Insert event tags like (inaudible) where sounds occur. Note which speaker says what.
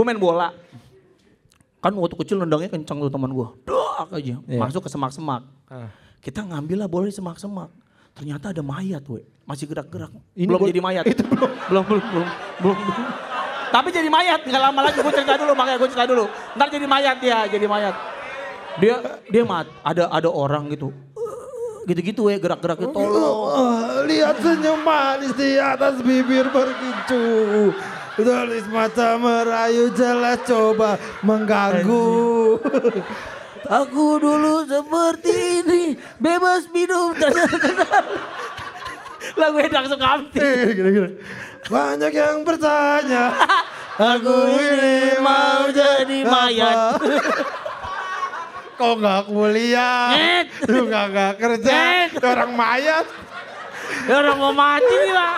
Speaker 1: Gue main bola. Kan waktu kecil nendangnya kenceng tuh teman gue. Dok aja.
Speaker 2: Iya.
Speaker 1: Masuk ke semak-semak.
Speaker 2: Ah.
Speaker 1: Kita ngambil lah bola di semak-semak. Ternyata ada mayat we. Masih gerak-gerak.
Speaker 2: Ini
Speaker 1: belum jadi mayat. (laughs)
Speaker 2: itu belum.
Speaker 1: belum, belum, belum, belum, belum. Tapi jadi mayat, nggak lama lagi gue cerita dulu, makanya gue cerita dulu. Ntar jadi mayat dia, jadi mayat. Dia dia mat, ada ada orang gitu. Gitu-gitu ya gerak-geraknya tolong.
Speaker 2: Oh, (laughs) lihat senyum manis di atas bibir berkicu. Tulis mata merayu jelas coba mengganggu.
Speaker 1: Aku dulu seperti ini, bebas minum. Lagu Edang Sukamti.
Speaker 2: Gini-gini. Banyak yang bertanya.
Speaker 1: Aku ini mau jadi mayat.
Speaker 2: Kok nggak kuliah?
Speaker 1: Nyet.
Speaker 2: Lu nggak nggak kerja?
Speaker 1: Nyet.
Speaker 2: Orang mayat.
Speaker 1: Ya orang mau mati lah.